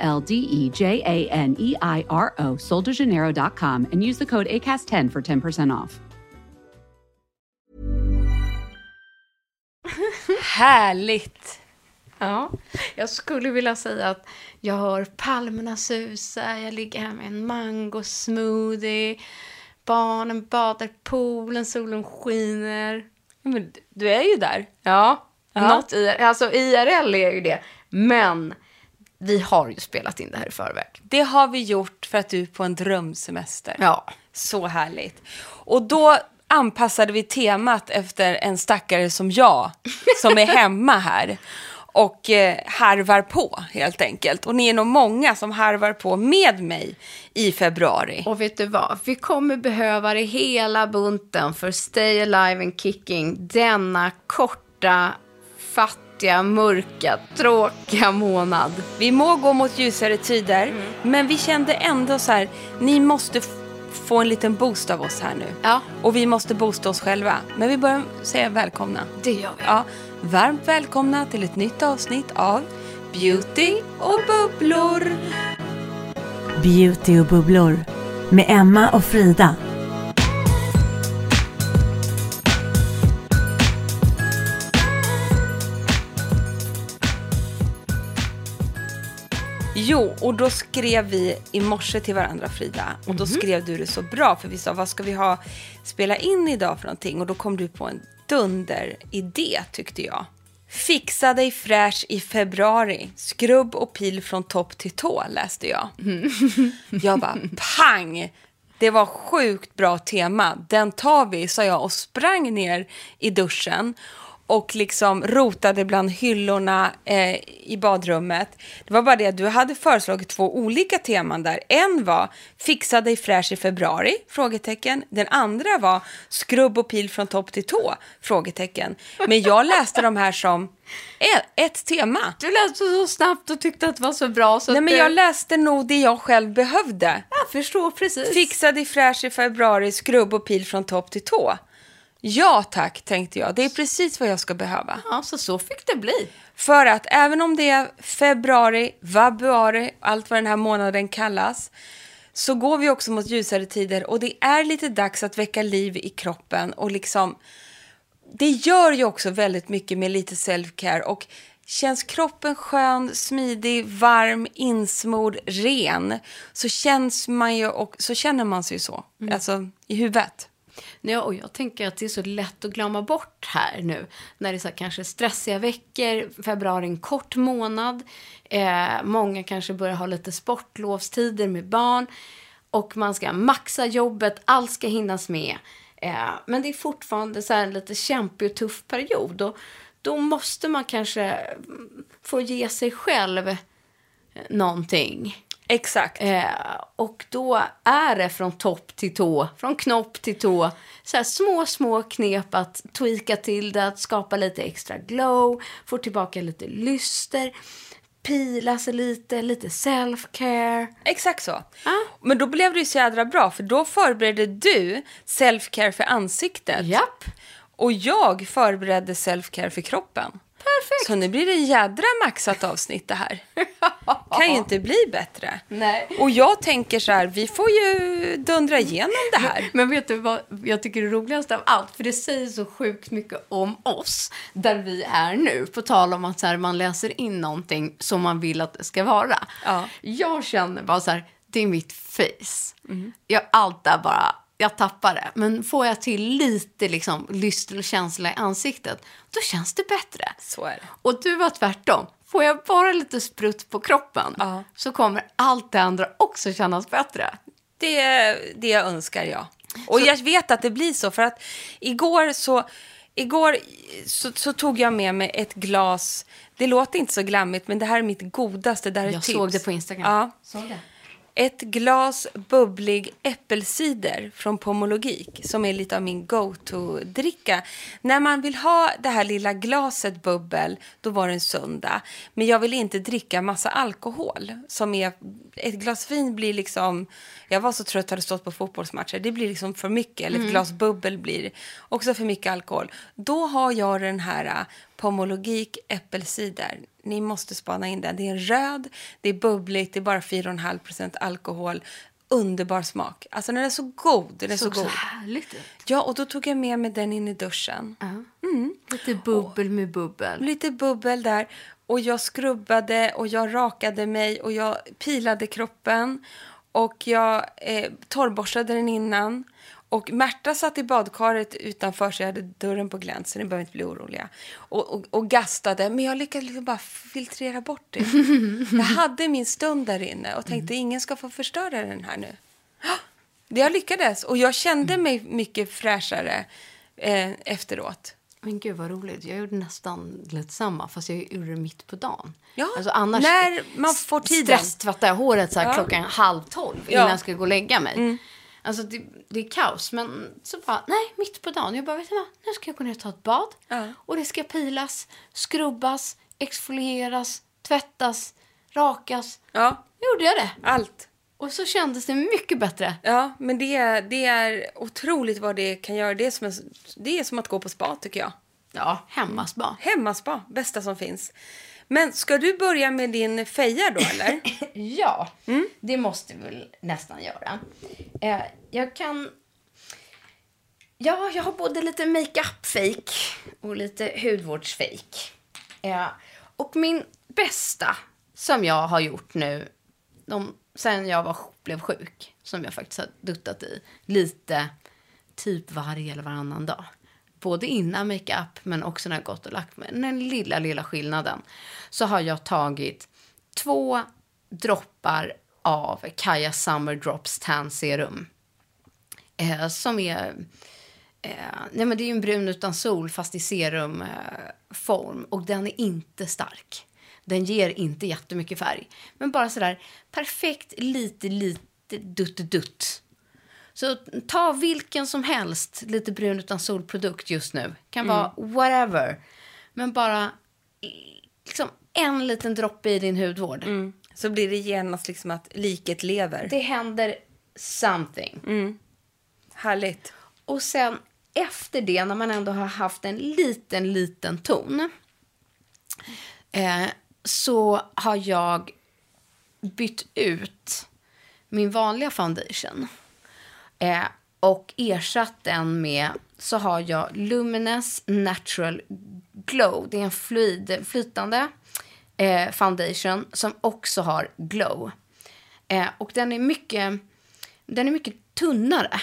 L D E J A N E I R O, soldejaneiro.com, and use the code ACAST10 for 10% off. Härligt! Ja, jag skulle vilja säga att jag hör palmerna susa, jag ligger här med en mango-smoothie, barnen badar i poolen, solen skiner. Men du är ju där. Ja, Ja. något i, alltså IRL är ju det. Men vi har ju spelat in det här i förväg. Det har vi gjort för att du är på en drömsemester. Ja. Så härligt. Och då anpassade vi temat efter en stackare som jag, som är hemma här och eh, harvar på helt enkelt. Och ni är nog många som harvar på med mig i februari. Och vet du vad? Vi kommer behöva det hela bunten för Stay Alive and Kicking denna korta, fattiga, mörka, tråkiga månad. Vi må gå mot ljusare tider, men vi kände ändå så här, ni måste få en liten boost av oss här nu. Ja. Och vi måste boosta oss själva. Men vi börjar säga välkomna. Det gör vi. Ja, varmt välkomna till ett nytt avsnitt av Beauty och bubblor. Beauty och bubblor med Emma och Frida. Jo, och då skrev vi i morse till varandra Frida. Och då skrev du det så bra, för vi sa vad ska vi ha spela in idag för någonting? Och då kom du på en dunderidé tyckte jag. Fixa dig fräsch i februari. Skrubb och pil från topp till tå läste jag. Jag bara pang! Det var sjukt bra tema. Den tar vi, sa jag och sprang ner i duschen och liksom rotade bland hyllorna eh, i badrummet. Det var bara det att du hade föreslagit två olika teman där. En var fixa dig fräsch i februari? Frågetecken. Den andra var skrubb och pil från topp till tå? Frågetecken. Men jag läste de här som ett, ett tema. Du läste så snabbt och tyckte att det var så bra. Så Nej, men det- jag läste nog det jag själv behövde. Jag förstår precis. Fixa dig fräsch i februari, skrubb och pil från topp till tå. Ja tack, tänkte jag. Det är precis vad jag ska behöva. Ja, så så fick det bli. För att även om det är februari, vabuari, allt vad den här månaden kallas, så går vi också mot ljusare tider och det är lite dags att väcka liv i kroppen och liksom det gör ju också väldigt mycket med lite self-care och känns kroppen skön, smidig, varm, insmord, ren så känns man ju och så känner man sig ju så, alltså i huvudet. Ja, och jag tänker att det är så lätt att glömma bort här nu. När det är så här, kanske stressiga veckor, februari är en kort månad. Eh, många kanske börjar ha lite sportlovstider med barn. Och man ska maxa jobbet, allt ska hinnas med. Eh, men det är fortfarande så här en lite kämpig och tuff period. Och då måste man kanske få ge sig själv eh, någonting. Exakt. Eh, och då är det från topp till tå, från knopp till tå. Så här små, små knep att tweaka till det, att skapa lite extra glow, få tillbaka lite lyster, pila sig lite, lite self-care. Exakt så. Men då blev det ju så jädra bra, för då förberedde du self-care för ansiktet. Japp. Och jag förberedde self-care för kroppen. Perfekt. Så nu blir det en jädra maxat avsnitt det här. kan ju inte bli bättre. Nej. Och jag tänker så här, vi får ju dundra igenom det här. Men vet du vad jag tycker är roligast av allt? För det säger så sjukt mycket om oss, där vi är nu. På tal om att så här, man läser in någonting som man vill att det ska vara. Ja. Jag känner bara så här, det är mitt face. Jag, allt där bara, jag tappar det. Men får jag till lite liksom, känsla i ansiktet, då känns det bättre. Så är det. Och du var tvärtom. Får jag bara lite sprutt på kroppen Ja. så kommer allt det andra också kännas bättre. Det är det jag önskar, ja. Och jag vet att det blir så, för att igår så, igår så, så tog jag med mig ett glas Det låter inte så glammigt, men det här är mitt godaste. Det här är Jag tips. såg det på Instagram. Ja. Såg det. Ett glas bubblig äppelcider från Pomologik som är lite av min go-to-dricka. När man vill ha det här lilla glaset bubbel, då var det en söndag. Men jag vill inte dricka massa alkohol. Som är, ett glas vin blir liksom... Jag var så trött, hade stått på fotbollsmatcher. Det blir liksom för mycket. Eller ett glas bubbel blir också för mycket alkohol. Då har jag den här äh, Pomologik äppelcider. Ni måste spana in den. Det är en röd, det är bubbligt, det är bara 4,5 procent alkohol. Underbar smak. Alltså den är så god. Den är så, så god. härligt ut. Ja, och då tog jag med mig den in i duschen. Lite bubbel med bubbel. Lite bubbel där. Och jag skrubbade och jag rakade mig och jag pilade kroppen. Och jag eh, torrborstade den innan. Och Märta satt i badkaret utanför så jag hade dörren på glänt så ni behöver inte bli oroliga. Och, och, och gastade, men jag lyckades liksom bara filtrera bort det. jag hade min stund där inne och tänkte ingen ska få förstöra den här nu. Jag lyckades och jag kände mig mycket fräschare eh, efteråt. Men gud vad roligt. Jag gjorde nästan lite samma fast jag gjorde det mitt på dagen. Ja, alltså annars när man får tiden. Stresstvättar jag håret så här Ja. klockan halv tolv Ja. Mm. innan jag ska gå och lägga mig. Alltså det, det är kaos. Men så bara, nej, mitt på dagen. Jag bara, vet du vad? Nu ska jag gå ner och ta ett bad. Ja. Och det ska pilas, skrubbas, exfolieras, tvättas, rakas. Ja, Gjorde jag det. allt. Och så kändes det mycket bättre. Ja, men det är, det är otroligt vad det kan göra. Det är, som en, det är som att gå på spa, tycker jag. Ja, hemmaspa. Hemmaspa, bästa som finns. Men ska du börja med din feja då, eller? Ja, det måste vi väl nästan göra. Eh, jag kan... Ja, jag har både lite makeup-fake och lite hudvårds-fake. Eh, och min bästa som jag har gjort nu, de, sen jag var, blev sjuk, som jag faktiskt har duttat i, lite typ varje eller varannan dag. Både innan makeup men också när jag gått och lagt mig. Den lilla, lilla skillnaden. Så har jag tagit två droppar av Kaja Summer Drops Tan Serum. Eh, som är... Eh, nej men det är en brun utan sol fast i serumform. Eh, och den är inte stark. Den ger inte jättemycket färg. Men bara sådär perfekt lite, lite dutt-dutt. Så ta vilken som helst lite brun utan solprodukt just nu. Kan vara whatever. Men bara liksom en liten droppe i din hudvård. Så blir det genast liksom att liket lever. Det händer something. Härligt. Och sen efter det, när man ändå har haft en liten, liten ton eh, så har jag bytt ut min vanliga foundation eh, och ersatt den med så har jag Luminous Natural Glow. Det är en fluid, flytande eh, foundation som också har glow. Eh, och den är mycket, den är mycket tunnare.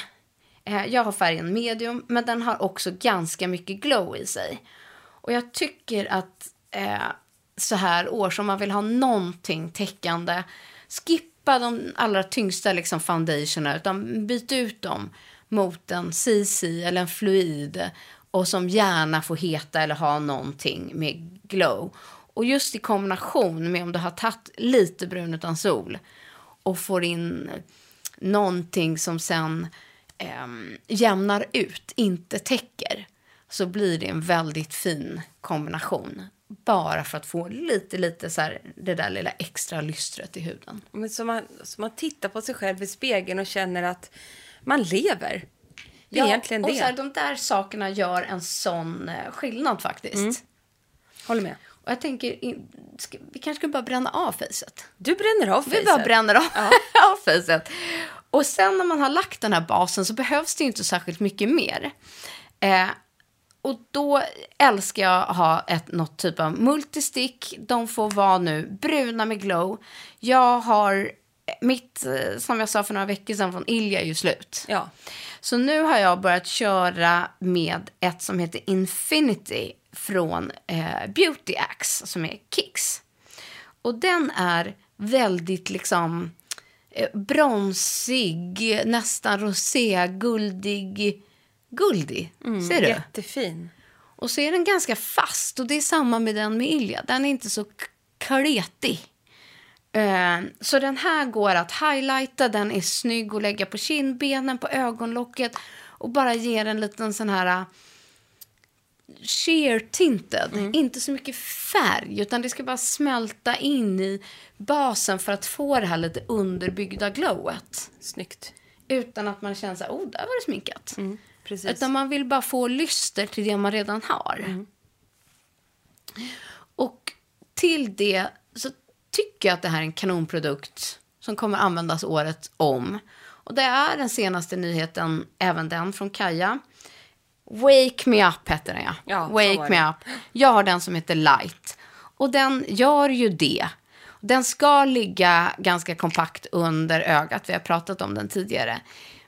Eh, jag har färgen medium, men den har också ganska mycket glow i sig. Och jag tycker att eh, så här års, om man vill ha någonting täckande, skippa de allra tyngsta liksom, foundationerna, utan byt ut dem mot en CC eller en fluid och som gärna får heta eller ha någonting med glow. Och just i kombination med om du har tagit lite brun utan sol och får in någonting som sen eh, jämnar ut, inte täcker, så blir det en väldigt fin kombination. Bara för att få lite, lite så här, det där lilla extra lystret i huden. Men så man, så man tittar på sig själv i spegeln och känner att man lever. Det är egentligen och det. Så här, de där sakerna gör en sån eh, skillnad faktiskt. Håller med. Och jag tänker, ska, vi kanske ska bara bränna av facet. Du bränner av Vi fejset. bara bränner av, av facet. Och sen när man har lagt den här basen så behövs det inte särskilt mycket mer. Eh, och då älskar jag att ha ett, något typ av multistick. De får vara nu bruna med glow. Jag har mitt, eh, som jag sa för några veckor sedan från Ilja är ju slut. Ja. Så nu har jag börjat köra med ett som heter Infinity från eh, Beauty Axe som är Kicks. Och den är väldigt liksom eh, bronsig, nästan rosé, guldig. Guldig, ser du? Jättefin. Och så är den ganska fast och det är samma med den med Ilja. Den är inte så kletig. Eh, Så den här går att highlighta, den är snygg att lägga på kindbenen, på ögonlocket och bara ger en liten sån här eh, sheer tinted. Inte så mycket färg, utan det ska bara smälta in i basen för att få det här lite underbyggda glowet. Snyggt. Utan att man känner så här, oh, där var det sminkat. Precis. Utan man vill bara få lyster till det man redan har. Och till det så tycker jag att det här är en kanonprodukt som kommer användas året om. Och det är den senaste nyheten, även den från Kaja. Wake Me Up heter den, ja. Ja, Wake Me. Up. Jag har den som heter Light. Och den gör ju det. Den ska ligga ganska kompakt under ögat. Vi har pratat om den tidigare.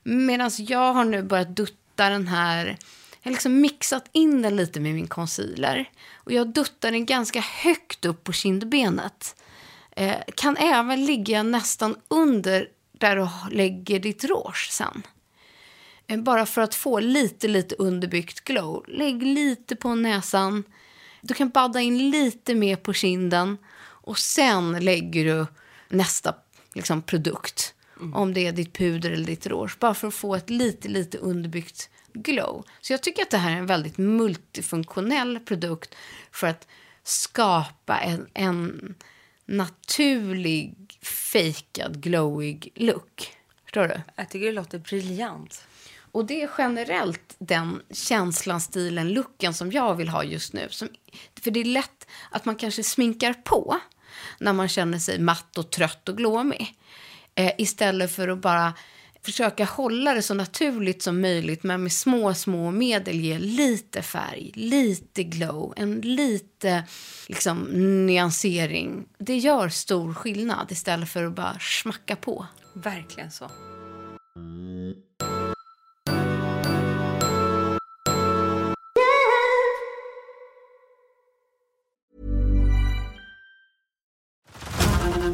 Medan jag har nu börjat dutta den här... Jag har liksom mixat in den lite med min concealer. Och jag duttar den ganska högt upp på kindbenet. Eh, kan även ligga nästan under där du lägger ditt rouge sen. Eh, Bara för att få lite, lite underbyggt glow. Lägg lite på näsan. Du kan badda in lite mer på kinden. Och sen lägger du nästa liksom, produkt. Om det är ditt puder eller ditt rouge. Bara för att få ett lite, lite underbyggt glow. Så jag tycker att det här är en väldigt multifunktionell produkt. För att skapa en, en naturlig, fejkad, glowig look. Förstår du? Jag tycker det låter briljant. Och det är generellt den känslan, stilen, looken som jag vill ha just nu. Som, för det är lätt att man kanske sminkar på när man känner sig matt och trött och glåmig. Eh, istället för att bara försöka hålla det så naturligt som möjligt men med små, små medel ge lite färg, lite glow, en lite liksom, nyansering. Det gör stor skillnad istället för att bara smacka på. Verkligen så.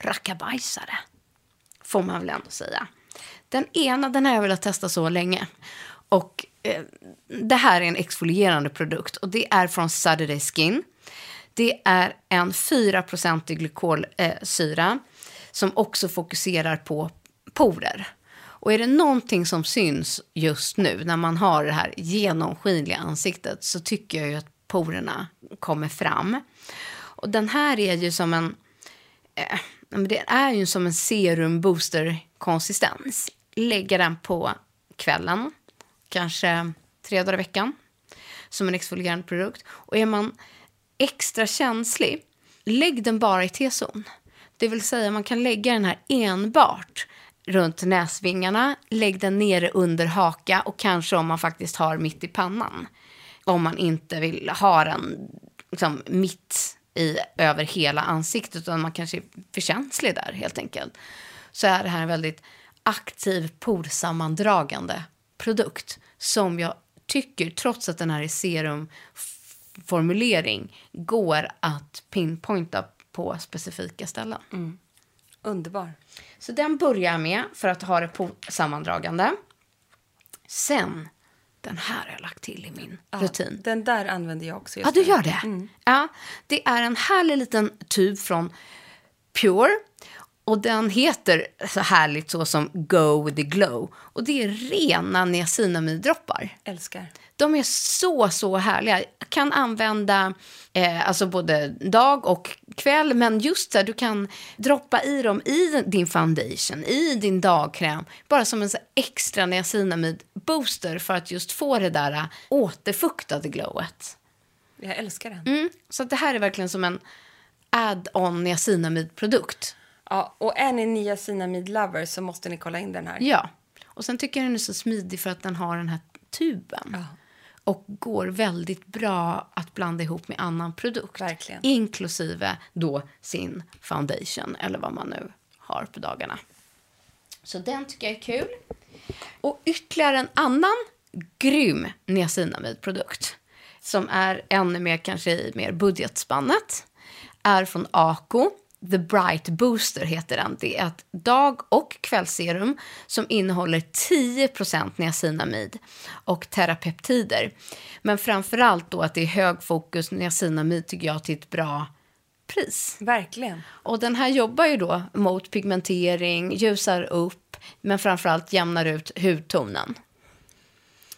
Rackabajsare, Får man väl ändå säga. Den ena den har jag velat testa så länge. Och eh, det här är en exfolierande produkt och det är från Saturday Skin. Det är en 4-procentig glykolsyra eh, som också fokuserar på porer. Och är det någonting som syns just nu när man har det här genomskinliga ansiktet så tycker jag ju att porerna kommer fram. Och den här är ju som en... Eh, men det är ju som en serum booster konsistens. Lägga den på kvällen, kanske tre dagar i veckan, som en exfolierande produkt. Och är man extra känslig, lägg den bara i T-zon. Det vill säga man kan lägga den här enbart runt näsvingarna, lägg den nere under haka och kanske om man faktiskt har mitt i pannan. Om man inte vill ha den liksom, mitt i, över hela ansiktet utan man kanske är för känslig där helt enkelt. Så är det här en väldigt aktiv porsammandragande produkt som jag tycker, trots att den här är serumformulering, går att pinpointa på specifika ställen. Underbar. Så den börjar jag med för att ha det på sammandragande. Sen, den här har jag lagt till i min rutin. Den där använder jag också. just Ja, du gör det? Ja, det är en härlig liten tub från Pure. Och den heter så härligt så som Go with the glow. Och det är rena niacinamiddroppar. Älskar. De är så, så härliga. Jag kan använda eh, alltså både dag och kväll, men just så du kan droppa i dem i din foundation, i din dagkräm, bara som en så extra niacinamid-booster för att just få det där äh, återfuktade glowet. Jag älskar den. Mm. Så att det här är verkligen som en add-on niacinamid-produkt. Ja, och är ni niacinamid lovers så måste ni kolla in den här. Ja. Och sen tycker jag den är så smidig för att den har den här tuben. Ja. Och går väldigt bra att blanda ihop med annan produkt. Verkligen. Inklusive då sin foundation eller vad man nu har på dagarna. Så den tycker jag är kul. Och ytterligare en annan grym niacinamidprodukt som är ännu mer kanske i mer budgetspannet är från Ako. The Bright Booster heter den. Det är ett dag och kvällsserum som innehåller 10% niacinamid och terapeptider. Men framför allt då att det är hög fokus niacinamid tycker jag till ett bra pris. Verkligen. Och den här jobbar ju då mot pigmentering, ljusar upp, men framförallt jämnar ut hudtonen.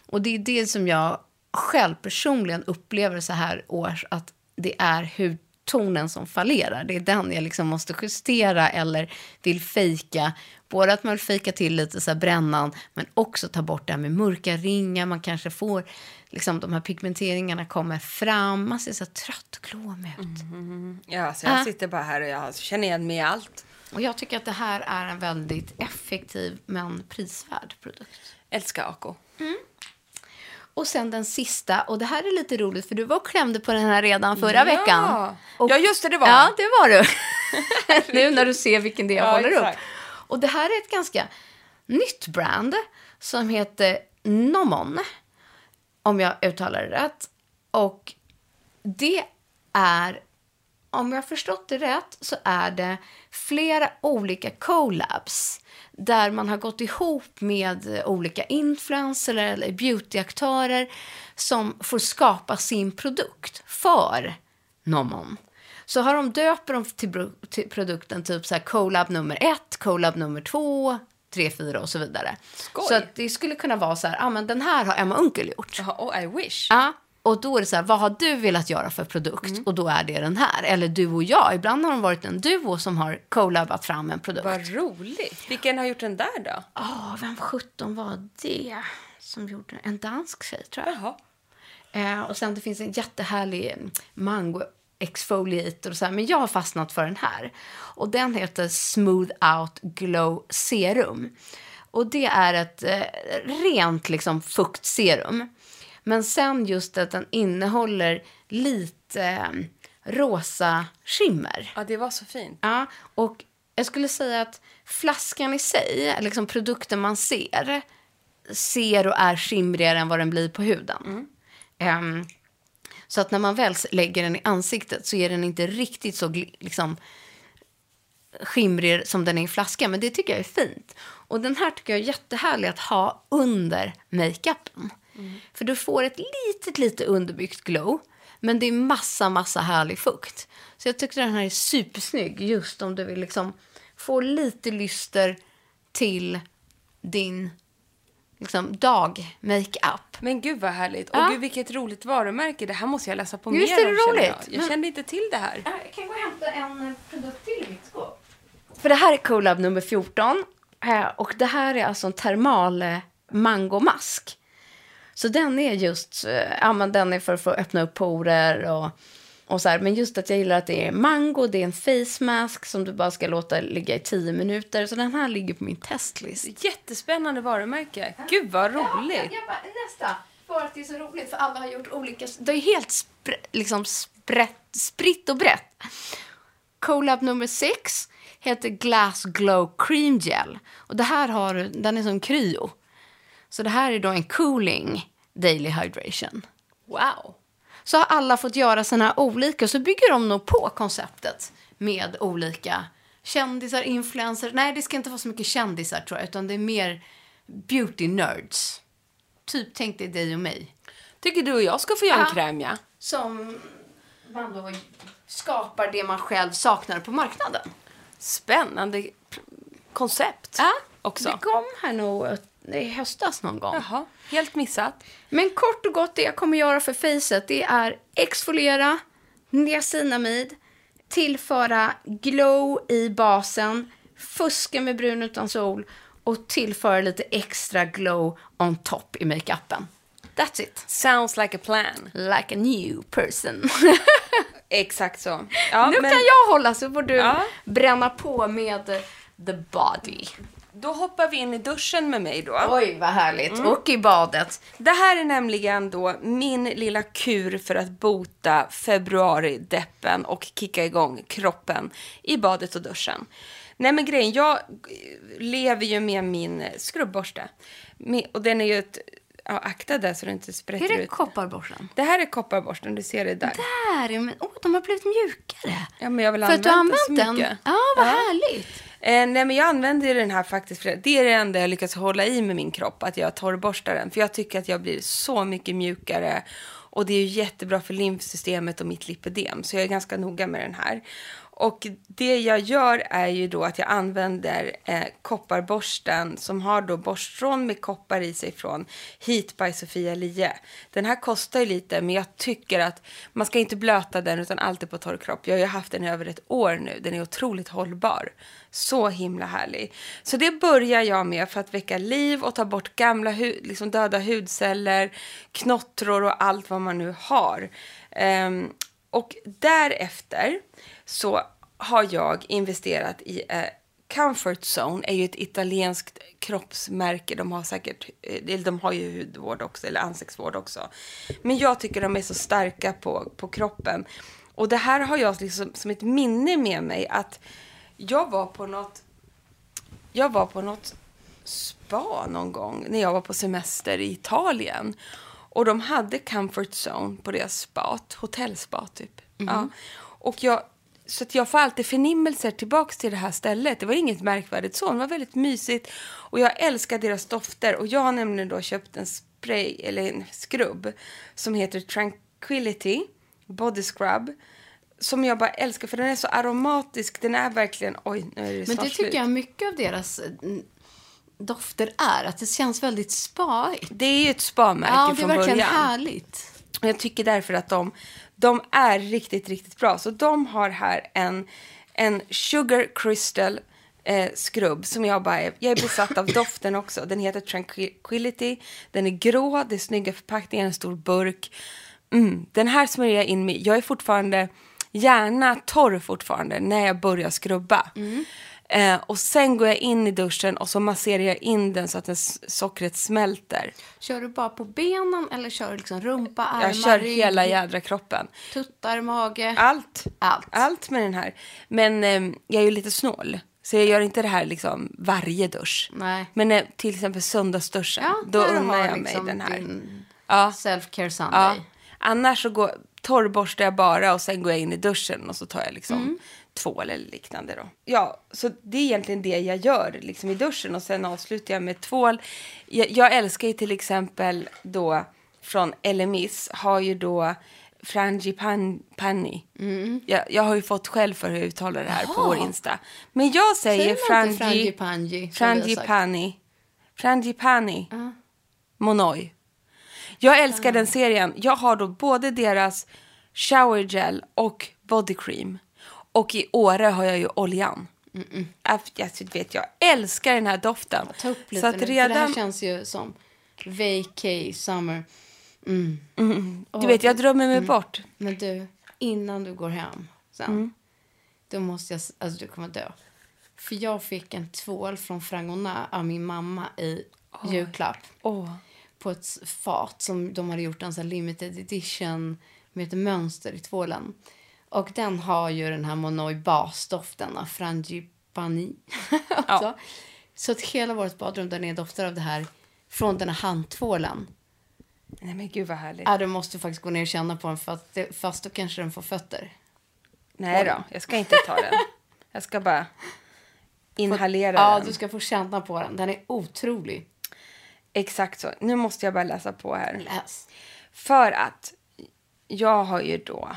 Och det är det som jag själv personligen upplever så här års, att det är hudtonen som fallerar. Det är den jag liksom måste justera eller vill fejka. Både att man vill fejka till lite så brännan, men också ta bort det här med mörka ringar. Man kanske får, liksom de här pigmenteringarna kommer fram. Man ser så trött och glåmig ut. Ja, så jag Ah. sitter bara här och jag känner igen mig i allt. Och jag tycker att det här är en väldigt effektiv men prisvärd produkt. Älskar Ako. Och sen den sista, och det här är lite roligt för du var och klämde på den här redan förra veckan. Och, Ja, just det, det var Ja, det var du. nu när du ser vilken det är jag Ja, håller exakt. upp. Och det här är ett ganska nytt brand som heter Nomon. Om jag uttalar det rätt. Och det är, om jag har förstått det rätt, så är det flera olika collabs där man har gått ihop med olika influencers eller beautyaktörer som får skapa sin produkt för Nomon. Så har de döper dem till, till produkten typ så här collab nummer ett, collab nummer två, tre, fyra och så vidare. Skoj. Så att det skulle kunna vara så här, ja ah, men den här har Emma Unkel gjort. Jaha, oh, I wish. Ja, och då är det så här, vad har du velat göra för produkt? Och då är det den här. Eller du och jag. Ibland har de varit en duo som har collabat fram en produkt. Vad roligt. Vilken har gjort den där då? Åh, vem sjutton var det som gjorde den? En dansk tjej, tror jag. Jaha. Eh, och sen det finns en jättehärlig eh, mango exfoliator och så här, men jag har fastnat för den här. Och den heter Smooth Out Glow Serum. Och det är ett eh, rent liksom fuktserum. Men sen just att den innehåller lite eh, rosa skimmer. Ja, det var så fint. Ja, och jag skulle säga att flaskan i sig, liksom produkten man ser, ser och är skimrigare än vad den blir på huden. Ehm, så att när man väl lägger den i ansiktet så är den inte riktigt så liksom, skimrig som den är i flaskan. Men det tycker jag är fint. Och den här tycker jag är jättehärlig att ha under makeupen. För du får ett litet, lite underbyggt glow. Men det är massa, massa härlig fukt. Så jag tycker den här är supersnygg. Just om du vill liksom få lite lyster till din liksom, dag-makeup. Men gud vad härligt. Ja. Och gud vilket roligt varumärke. Det här måste jag läsa på Visst mer är det om, känner roligt? Jag, jag Men- kände inte till det här. Jag kan gå och hämta en eh, produkt till i mitt skåp. För det här är Colab nummer 14. eh, Och det här är alltså en termal eh, mangomask. Så den är just, ja men den är för att få öppna upp porer och, och så här. Men just att jag gillar att det är mango, det är en face mask som du bara ska låta ligga i 10 minuter. Så den här ligger på min testlist. Jättespännande varumärke. Gud vad roligt. Jag bara, nästa. För att det är så roligt, för alla har gjort olika... Det är helt spr liksom sprätt, spritt och brett. Colab nummer sex heter Glass Glow Cream Gel. Och det här har, den är som kryo. Så det här är då en cooling daily hydration. Wow. Så har alla fått göra sina olika, så bygger de nog på konceptet med olika kändisar, influencers. Nej, det ska inte vara så mycket kändisar tror jag, utan det är mer beauty nerds. Typ, tänk dig dig och mig. Tycker du och jag ska få göra Ja. en kräm ja? Som man då skapar det man själv saknar på marknaden. Spännande koncept Ja, också. det kom här nog eh, i höstas någon gång. Jaha, helt missat. Men kort och gott det jag kommer göra för facet det är exfoliera, niacinamid, tillföra glow i basen, fuska med brun utan sol och tillföra lite extra glow on top i makeupen. That's it. Sounds like a plan. Like a new person. Exakt så. Ja, nu men kan jag hålla så får du Ja. bränna på med the body. Då hoppar vi in i duschen med mig då. Oj, vad härligt. Och i badet. Det här är nämligen då min lilla kur för att bota februarideppen och kicka igång kroppen i badet och duschen. Nej men grejen, jag lever ju med min skrubbborste. Med- Och den är ju ett... Ja, akta där så det inte sprätter Är det ut. kopparborsten? Det här är kopparborsten, du ser det där. Där, är- men åh, de har blivit mjukare. Ja, men jag vill För att du har använt den? Ja, vad härligt. Eh, nej, men jag använder ju den här faktiskt. För det är det enda jag lyckas hålla i med min kropp, att jag torrborstar den. För jag tycker att jag blir så mycket mjukare. Och det är ju jättebra för lymfsystemet och mitt lipödem. Så jag är ganska noga med den här. Och det jag gör är ju då att jag använder eh, kopparborsten som har då borstrån med koppar i sig från Heat by Sofia Lie. Den här kostar ju lite men jag tycker att man ska inte blöta den utan alltid på torr kropp. Jag har ju haft den i över ett år nu. Den är otroligt hållbar. Så himla härlig. Så det börjar jag med för att väcka liv och ta bort gamla hu- liksom döda hudceller, knottror och allt vad man nu har. Ehm, och därefter så har jag investerat i eh, Comfort Zone, är ju ett italienskt kroppsmärke. De har säkert, eh, eller de har ju hudvård också, eller ansiktsvård också. Men jag tycker de är så starka på, på kroppen. Och det här har jag liksom som ett minne med mig att jag var på något, jag var på något spa någon gång när jag var på semester i Italien. Och de hade comfort zone på deras spat, hotellspa typ. Ja. Och jag, så att jag får alltid förnimmelser tillbaks till det här stället. Det var inget märkvärdigt så, det var väldigt mysigt. Och jag älskar deras dofter. Och jag har nämligen då köpt en spray, eller en skrubb, som heter Tranquility Body Scrub. Som jag bara älskar för den är så aromatisk. Den är verkligen, oj nu är det Men det tycker jag mycket av deras mm, dofter är. Att det känns väldigt spaigt. Det är ju ett spamärke Ja, det är från verkligen början. härligt. Jag tycker därför att de, de är riktigt, riktigt bra. Så de har här en, en Sugar Crystal eh, skrubb som jag bara är, jag är besatt av doften också. Den heter Tranquility, den är grå, det är snygga förpackningar, en stor burk. Mm, den här smörjer jag in med, jag är fortfarande gärna torr fortfarande när jag börjar skrubba. Eh, och sen går jag in i duschen och så masserar jag in den så att den sockret smälter. Kör du bara på benen eller kör du liksom rumpa, armar, Jag kör rygg, hela jädra kroppen. tuttar, mage? Allt. Allt. Allt med den här. Men eh, jag är ju lite snål. Så jag gör inte det här liksom varje dusch. Nej. Men eh, till exempel söndagsduschen. Ja, då unnar jag liksom mig den här. din Ja. Self-care ja. Sunday. Annars så går, torrborstar jag bara och sen går jag in i duschen och så tar jag liksom Mm. Tvål eller liknande då. Ja, så det är egentligen det jag gör liksom i duschen och sen avslutar jag med tvål. Jag, jag älskar ju till exempel då från Elemis har ju då frangipani. Mm. Jag, jag har ju fått själv för hur jag uttalar det här på vår Insta. Men jag säger Säger man inte frangi, frangipani, frangipani. Frangipani. Monoi. Jag älskar den serien. Jag har då både deras shower gel och body cream. Och i Åre har jag ju oljan. Jag, jag, vet, jag älskar den här doften. Ta upp lite Så att nu, för det här redan, känns ju som vacay summer. du vet, jag drömmer mig bort. Men du, innan du går hem sen, Mm. då måste jag, alltså du kommer dö. För jag fick en tvål från Frangona av min mamma i julklapp. Åh. På ett fat som de hade gjort en sån limited edition med ett mönster i tvålen. Och den har ju den här Monoi basdoften av frangipani. alltså. Så att hela vårt badrum där nere doftar av det här från den här handtvålen. Nej men gud vad härligt. Ja, du måste faktiskt gå ner och känna på den för att det, fast då kanske den får fötter. Nej då, jag ska inte ta den. Jag ska bara inhalera Ja, den. du ska få känna på den. Den är otrolig. Exakt så. Nu måste jag bara läsa på här. Läs. För att jag har ju då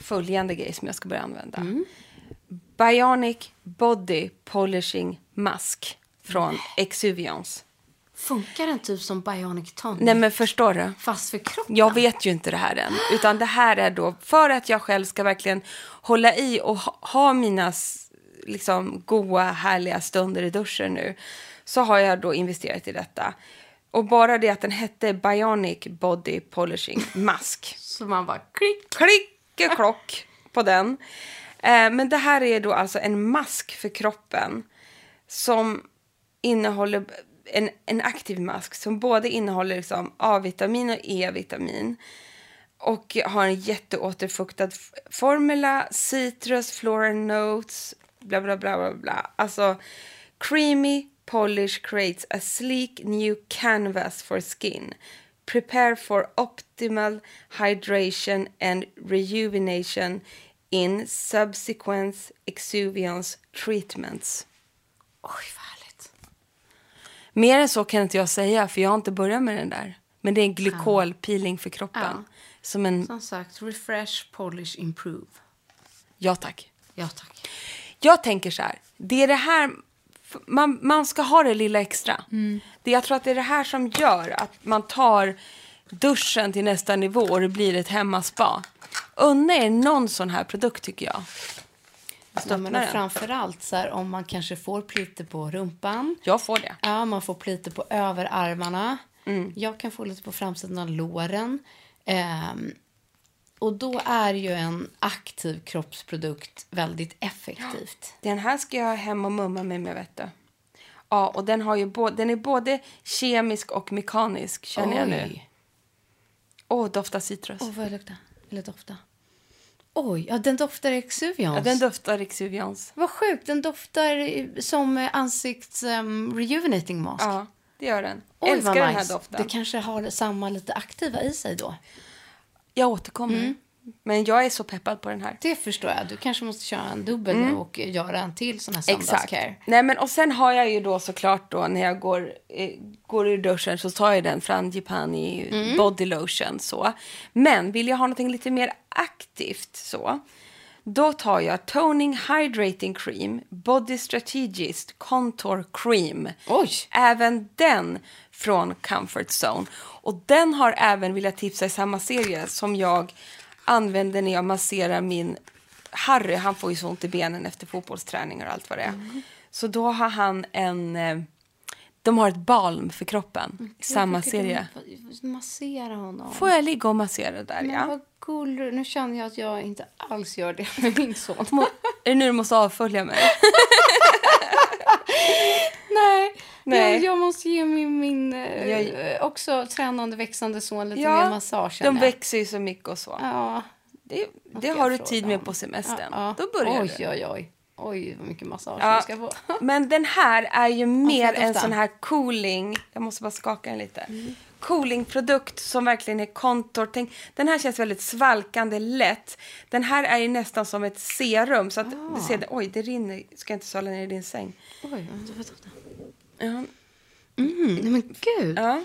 följande grejer som jag ska börja använda. Bionic Body Polishing Mask från Exuviance. Funkar den typ som Bionic Tonic? Nej men förstår du? Fast för kroppen? Jag vet ju inte det här än. Utan det här är då för att jag själv ska verkligen hålla i och ha, ha mina liksom, goa, härliga stunder i duschen nu. Så har jag då investerat i detta. Och bara det att den hette Bionic Body Polishing Mask. Så man bara klick. Klick klock på den. Eh, men det här är då alltså en mask för kroppen som innehåller en, en aktiv mask som både innehåller liksom A-vitamin och E-vitamin och har en jätteåterfuktad formula, citrus, floral notes, bla bla bla bla bla. Alltså, creamy polish creates a sleek new canvas for skin. Prepare for optimal hydration and rejuvenation in subsequent exuviance treatments. Oj, vad härligt. Mer än så kan inte jag säga, för jag har inte börjat med den där. Men det är en glykolpeeling för kroppen. Ja. Som en... Som sagt, refresh, polish, improve. Ja, tack. Ja, tack. Jag tänker så här, det är det här, man, man ska ha det lilla extra. Det, jag tror att det är det här som gör att man tar duschen till nästa nivå och det blir ett hemmaspa. Unna er någon sån här produkt tycker jag. Ja, men framförallt så här, om man kanske får plite på rumpan. Jag får det. Ja, man får plite på överarmarna. Jag kan få lite på framsidan av låren. Ehm, och då är ju en aktiv kroppsprodukt väldigt effektivt. Den här ska jag hem och mumma med mig, vet du. Ja, och den, har ju den är både kemisk och mekanisk, känner jag nu. Oj. Åh, doftar citrus. Åh, vad luktar? Eller dofta? Oj, ja, den doftar Exuviance. Ja, den doftar Exuviance. Vad sjukt, den doftar eh, som eh, ansikts um, rejuvenating mask. Ja, det gör den. Oj, Älskar den här nice. doften. Det kanske har samma lite aktiva i sig då. Jag återkommer. Men jag är så peppad på den här. Det förstår jag. Du kanske måste köra en dubbel nu och göra en till sån här söndagscare. Nej, men, och sen har jag ju då såklart då när jag går, eh, går ur duschen så tar jag den Frangipani body lotion så. Men vill jag ha någonting lite mer aktivt så då tar jag Toning Hydrating Cream Body Strategist Contour Cream. Oj! Även den från Comfort Zone. Och den har även, vill jag tipsa, i samma serie som jag använder när jag masserar min Harry. Han får ju så ont i benen efter fotbollsträningar och allt vad det är. Så då har han en... De har ett balm för kroppen i samma serie. Massera honom. Får jag ligga och massera där, Men ja? vad gullig. Nu känner jag att jag inte alls gör det med min son. Må- Är det nu du måste avfölja mig? Nej, Nej. Jag, jag måste ge min, min eh, Jag- också tränande växande son lite mer massage. de växer ju så mycket och så. Ja, Det, det har du tid med på semestern. Ja, ja. Då börjar oj, du. Oj, oj, oj. vad mycket massage Ja, jag ska få. Men den här är ju mer får jag en dofta? sån här cooling, jag måste bara skaka den lite. Mm. Cooling-produkt som verkligen är kontor. Tänk, den här känns väldigt svalkande lätt. Den här är ju nästan som ett serum. Så att Ah. du ser det, oj det rinner, ska jag inte svala ner i din säng. Oj, vänta, vänta, vänta. Ja, Mm, men gud. ja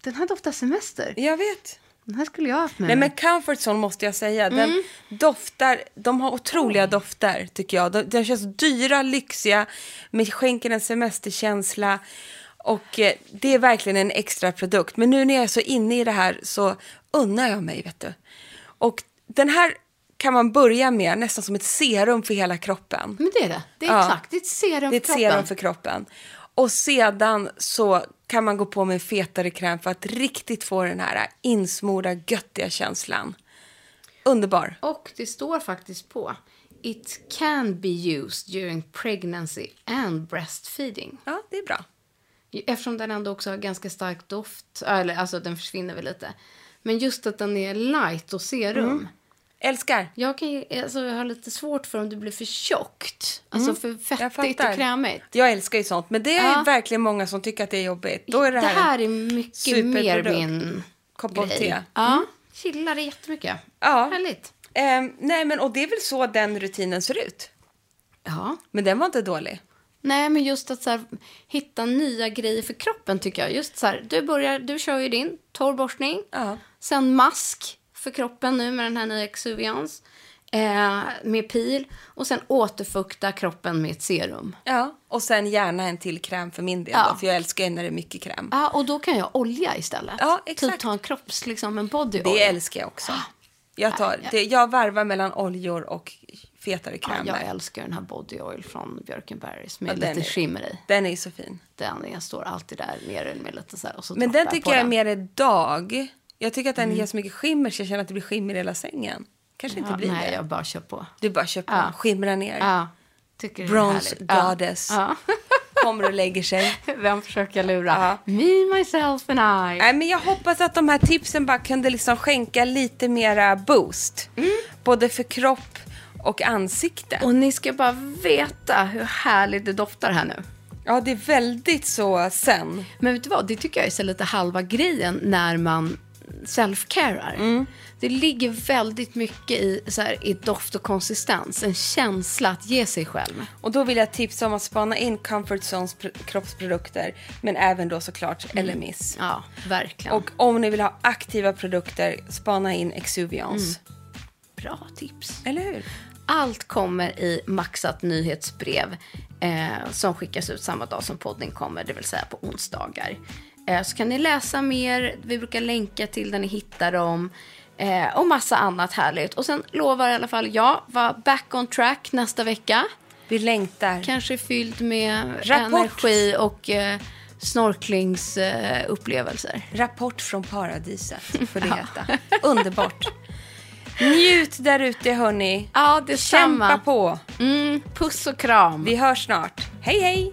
Den här doftar semester. jag vet. Den här skulle jag ha haft med Nej mig. men Comfort Zone måste jag säga, den Mm. doftar, de har otroliga dofter tycker jag. De, de känns dyra, lyxiga, men skänker en semesterkänsla. Och eh, det är verkligen en extra produkt. Men nu när jag är så inne i det här så unnar jag mig, vet du. Och den här kan man börja med nästan som ett serum för hela kroppen. Men det är det. Det är Ja. exakt. Det är ett serum Det är ett för kroppen. serum för kroppen. Och sedan så kan man gå på med en fetare kräm för att riktigt få den här insmorda, göttiga känslan. Underbar. Och det står faktiskt på. It can be used during pregnancy and breastfeeding. Ja, det är bra. Eftersom den ändå också har ganska stark doft. Eller alltså den försvinner väl lite. Men just att den är light och serum. Mm. Älskar. Jag kan alltså, jag har lite svårt för om det blir för tjockt. Alltså för Mm. Jag fettigt och krämigt. Jag älskar ju sånt, men det är Ja. verkligen många som tycker att det är jobbigt. Då är det det här, är mycket mer min kopp grej. te. Mm. Ja, gillar det jättemycket. Ja. Härligt. Ehm, nej, men och det är väl så den rutinen ser ut. Ja. Men den var inte dålig. Nej, men just att så här, hitta nya grejer för kroppen tycker jag. Just så här, du, börjar, du kör ju din torrborstning. Ja. Sen mask för kroppen nu med den här nya Exuviance. eh, med pil och sen återfukta kroppen med ett serum. Ja, och sen gärna en till kräm för min del Ja. då, för jag älskar ju när det är mycket kräm. Ja, och då kan jag olja istället. Ja, exakt. Typ ta en kropps, liksom en body Det oil. älskar jag också. Jag, tar, det, jag varvar mellan oljor och fetare Ja, krämer. jag älskar den här body oil från Björkenberries med Ja, lite är- skimmer i. Den är så fin. Den jag står alltid där nere med lite så här och så Men den tycker jag är den. mer ett dag. Jag tycker att den Mm. ger så mycket skimmer så jag känner att det blir skimmer i hela sängen. Kanske inte Ja, blir nej, det. jag bara kör på. Du bara kör på, Ja. skimrar ner. Ja, tycker Bronze härligt. Ja. goddess. Ja. Kommer och lägger sig. Vem försöker lura? Ja. Me, myself and I. Nej, men jag hoppas att de här tipsen bara kunde liksom skänka lite mera boost. Både för kropp och ansikte. Och ni ska bara veta hur härligt det doftar här nu. Ja, det är väldigt så sen. Men vet du vad, det tycker jag är lite halva grejen när man self-carar. Mm. Det ligger väldigt mycket i, så här, i doft och konsistens, en känsla att ge sig själv. Och då vill jag tipsa om att spana in Comfort Zones pr- kroppsprodukter. Men även då såklart LMIS. Ja, verkligen. Och om ni vill ha aktiva produkter, spana in Exuviance. bra tips. Eller hur? Allt kommer i maxat nyhetsbrev eh, som skickas ut samma dag som podden kommer, det vill säga på onsdagar. Eh, så kan ni läsa mer, vi brukar länka till där ni hittar dem eh, och massa annat härligt. Och sen lovar i alla fall jag vara back on track nästa vecka. Vi längtar. Kanske fylld med Rapport. energi och eh, snorklingsupplevelser. Rapport från paradiset, får det heta. Underbart. Njut där ute, hörni. ja, detsamma. Kämpa på. Mm, puss och kram. Vi hörs snart. Hej, hej!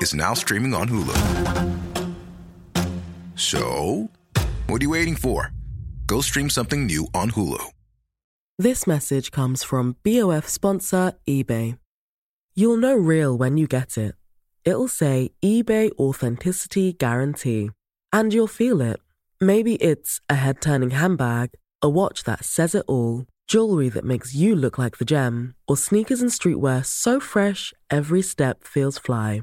is now streaming on Hulu. So, what are you waiting for? Go stream something new on Hulu. This message comes from BOF sponsor eBay. You'll know real when you get it. It'll say eBay Authenticity Guarantee. And you'll feel it. Maybe it's a head turning handbag, a watch that says it all, jewelry that makes you look like the gem, or sneakers and streetwear so fresh every step feels fly.